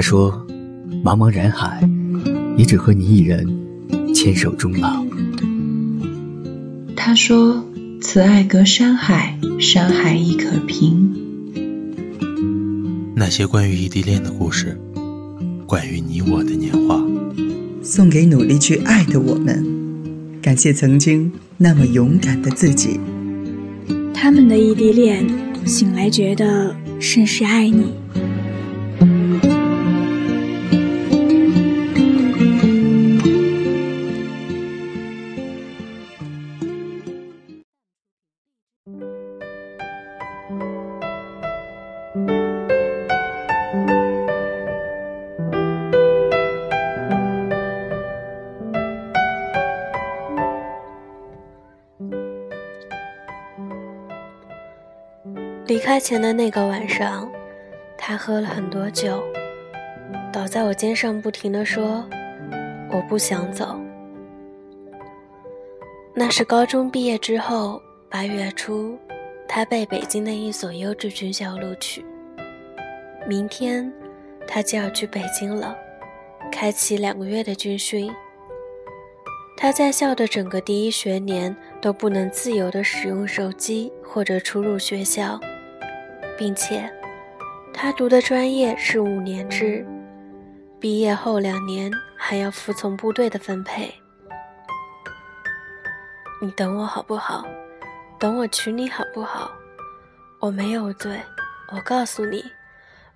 他说：“茫茫人海，也只和你一人牵手终老。”他说：“此爱隔山海，山海亦可平。”那些关于异地恋的故事，关于你我的年华，送给努力去爱的我们。感谢曾经那么勇敢的自己。他们的异地恋，醒来觉得甚是爱你。离开前的那个晚上，他喝了很多酒，倒在我肩上，不停地说：“我不想走。”那是高中毕业之后八月初，他被北京的一所优质军校录取。明天，他就要去北京了，开启两个月的军训。他在校的整个第一学年都不能自由地使用手机或者出入学校。并且，他读的专业是五年制，毕业后两年还要服从部队的分配。你等我好不好？等我娶你好不好？我没有罪，我告诉你，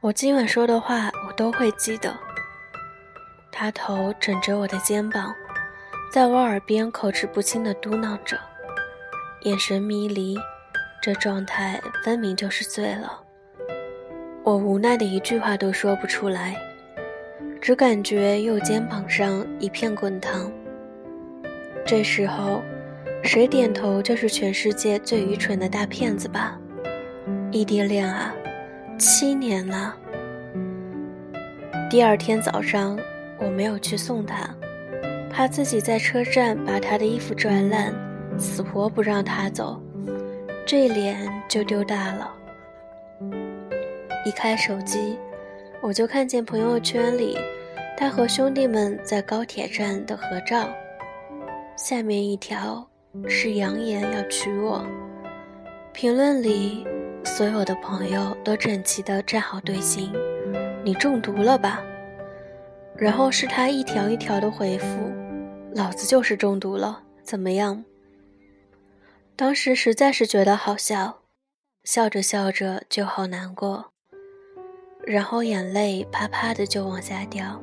我今晚说的话我都会记得。他头枕着我的肩膀，在我耳边口齿不清地嘟囔着，眼神迷离。这状态分明就是醉了，我无奈的一句话都说不出来，只感觉右肩膀上一片滚烫。这时候，谁点头就是全世界最愚蠢的大骗子吧？异地恋啊，七年了。第二天早上，我没有去送他，怕自己在车站把他的衣服拽烂，死活不让他走。这脸就丢大了。一开手机，我就看见朋友圈里他和兄弟们在高铁站的合照。下面一条是扬言要娶我，评论里所有的朋友都整齐的站好队形。你中毒了吧？然后是他一条一条的回复：老子就是中毒了，怎么样？当时实在是觉得好笑，笑着笑着就好难过，然后眼泪啪啪的就往下掉。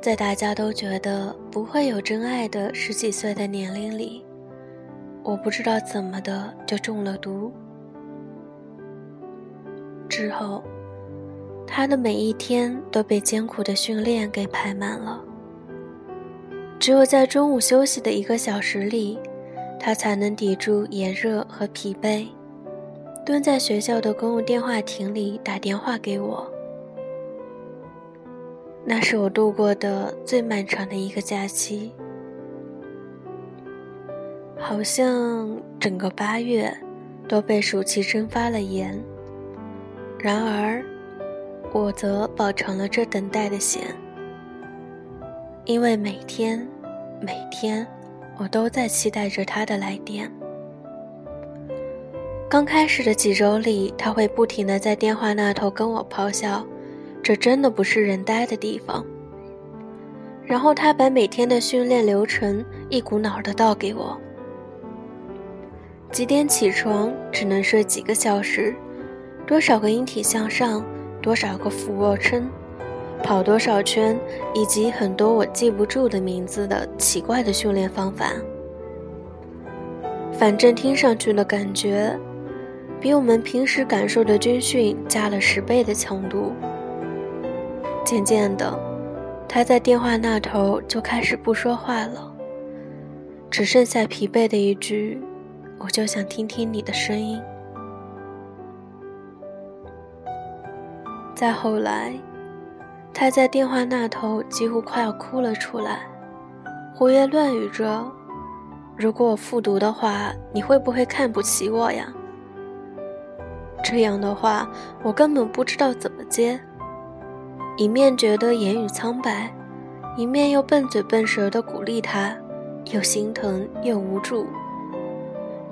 在大家都觉得不会有真爱的十几岁的年龄里，我不知道怎么的就中了毒。之后，他的每一天都被艰苦的训练给排满了，只有在中午休息的一个小时里。他才能抵住炎热和疲惫，蹲在学校的公用电话亭里打电话给我。那是我度过的最漫长的一个假期，好像整个八月都被暑气蒸发了盐。然而，我则饱尝了这等待的咸，因为每天，每天。我都在期待着他的来电。刚开始的几周里，他会不停的在电话那头跟我咆哮：“这真的不是人待的地方。”然后他把每天的训练流程一股脑的倒给我：几点起床，只能睡几个小时，多少个引体向上，多少个俯卧撑。跑多少圈，以及很多我记不住的名字的奇怪的训练方法，反正听上去的感觉，比我们平时感受的军训加了十倍的强度。渐渐的，他在电话那头就开始不说话了，只剩下疲惫的一句：“我就想听听你的声音。”再后来。他在电话那头几乎快要哭了出来，胡言乱语着：“如果我复读的话，你会不会看不起我呀？”这样的话，我根本不知道怎么接。一面觉得言语苍白，一面又笨嘴笨舌的鼓励他，又心疼又无助。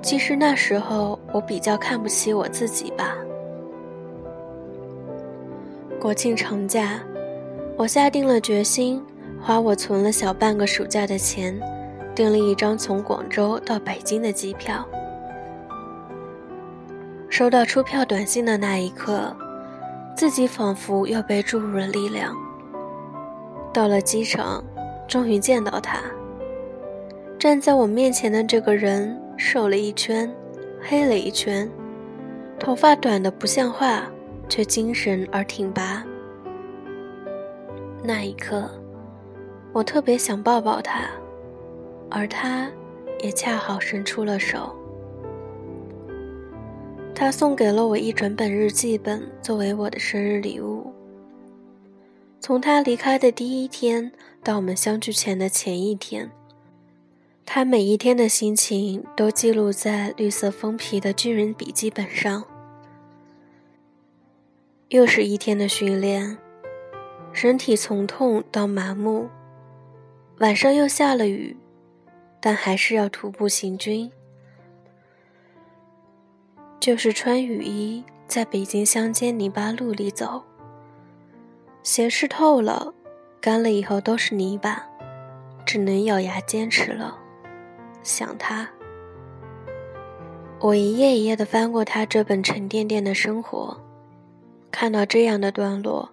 其实那时候我比较看不起我自己吧。国庆长假，我下定了决心，花我存了小半个暑假的钱，订了一张从广州到北京的机票。收到出票短信的那一刻，自己仿佛又被注入了力量。到了机场，终于见到他。站在我面前的这个人，瘦了一圈，黑了一圈，头发短的不像话。却精神而挺拔。那一刻，我特别想抱抱他，而他也恰好伸出了手。他送给了我一整本日记本作为我的生日礼物。从他离开的第一天到我们相聚前的前一天，他每一天的心情都记录在绿色封皮的军人笔记本上。又是一天的训练，身体从痛到麻木。晚上又下了雨，但还是要徒步行军。就是穿雨衣，在北京乡间泥巴路里走，鞋湿透了，干了以后都是泥巴，只能咬牙坚持了。想他，我一页一页的翻过他这本沉甸甸的生活。看到这样的段落，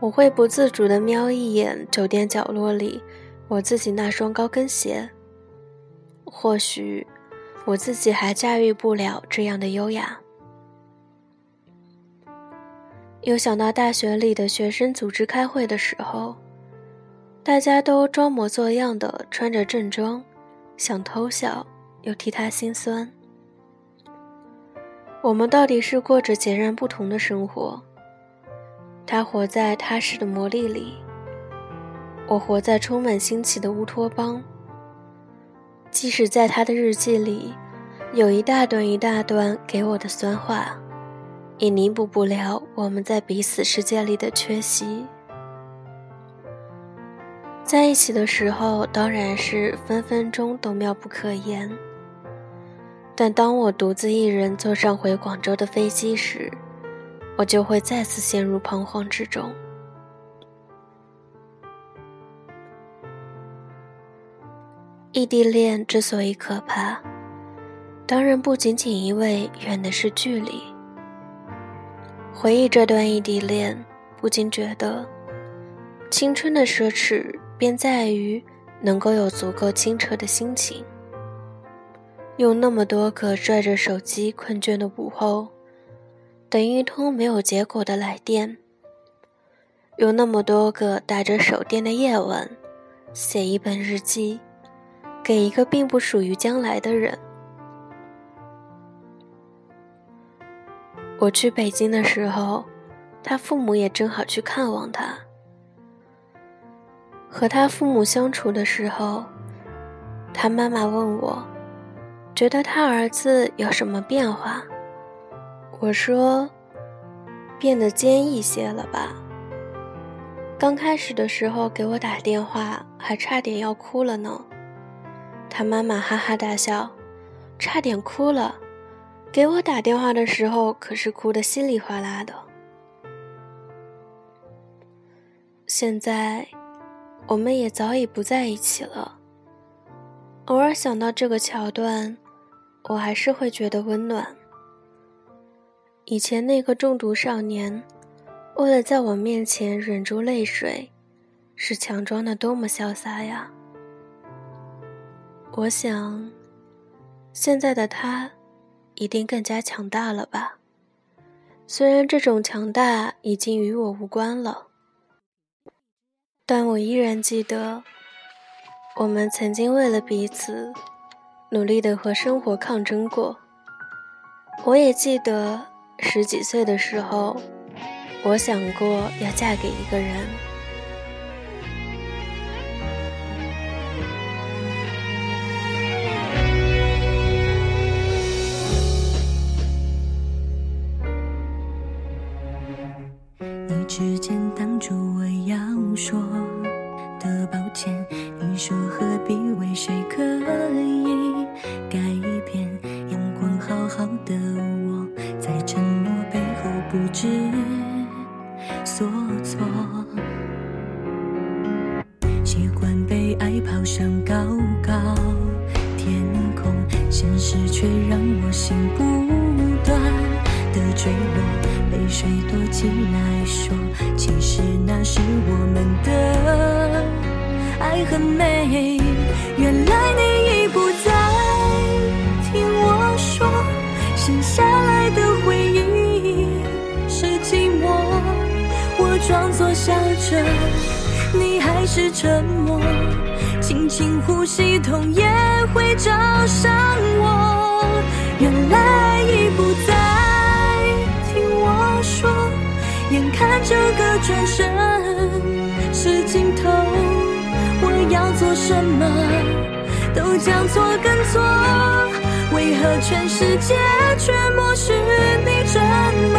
我会不自主地瞄一眼酒店角落里我自己那双高跟鞋。或许我自己还驾驭不了这样的优雅。又想到大学里的学生组织开会的时候，大家都装模作样的穿着正装，想偷笑又替他心酸。我们到底是过着截然不同的生活。他活在踏实的魔力里，我活在充满新奇的乌托邦。即使在他的日记里，有一大段一大段给我的酸话，也弥补不了我们在彼此世界里的缺席。在一起的时候，当然是分分钟都妙不可言。但当我独自一人坐上回广州的飞机时，我就会再次陷入彷徨之中。异地恋之所以可怕，当然不仅仅因为远的是距离。回忆这段异地恋，不禁觉得，青春的奢侈便在于能够有足够清澈的心情。用那么多个拽着手机困倦的午后，等一通没有结果的来电；有那么多个打着手电的夜晚，写一本日记，给一个并不属于将来的人。我去北京的时候，他父母也正好去看望他。和他父母相处的时候，他妈妈问我。觉得他儿子有什么变化？我说，变得坚毅些了吧。刚开始的时候给我打电话，还差点要哭了呢。他妈妈哈哈大笑，差点哭了。给我打电话的时候可是哭得稀里哗啦的。现在，我们也早已不在一起了。偶尔想到这个桥段。我还是会觉得温暖。以前那个中毒少年，为了在我面前忍住泪水，是强装的多么潇洒呀！我想，现在的他，一定更加强大了吧？虽然这种强大已经与我无关了，但我依然记得，我们曾经为了彼此。努力的和生活抗争过。我也记得十几岁的时候，我想过要嫁给一个人。你指尖挡住说的抱歉。你说何必为谁可以改知所措。习惯被爱抛向高高天空，现实却让我心不断的坠落。泪水躲起来说，其实那是我们的爱很美。原来你已不在，笑着，你还是沉默，轻轻呼吸，痛也会找上我。原来已不再听我说。眼看这个转身是尽头，我要做什么都将错跟错，为何全世界却默许你这么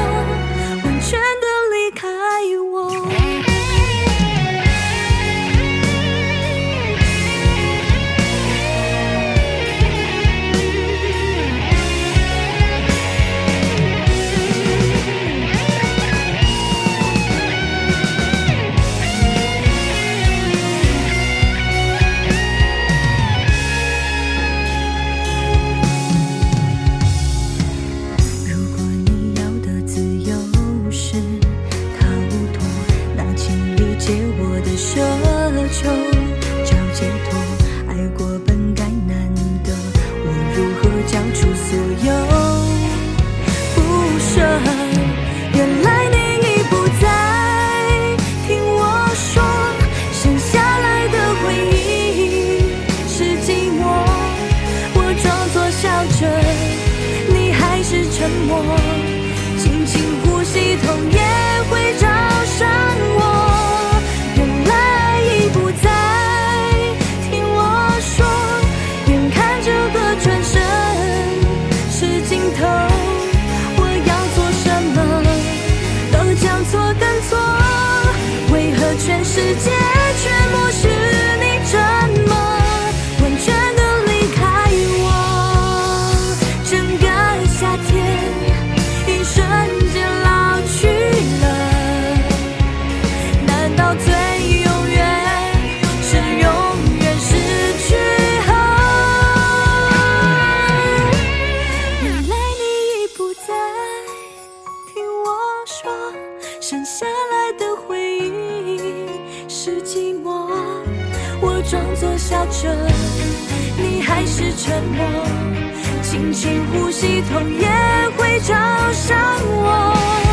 装作笑着你还是沉默轻轻呼吸痛也会找上我。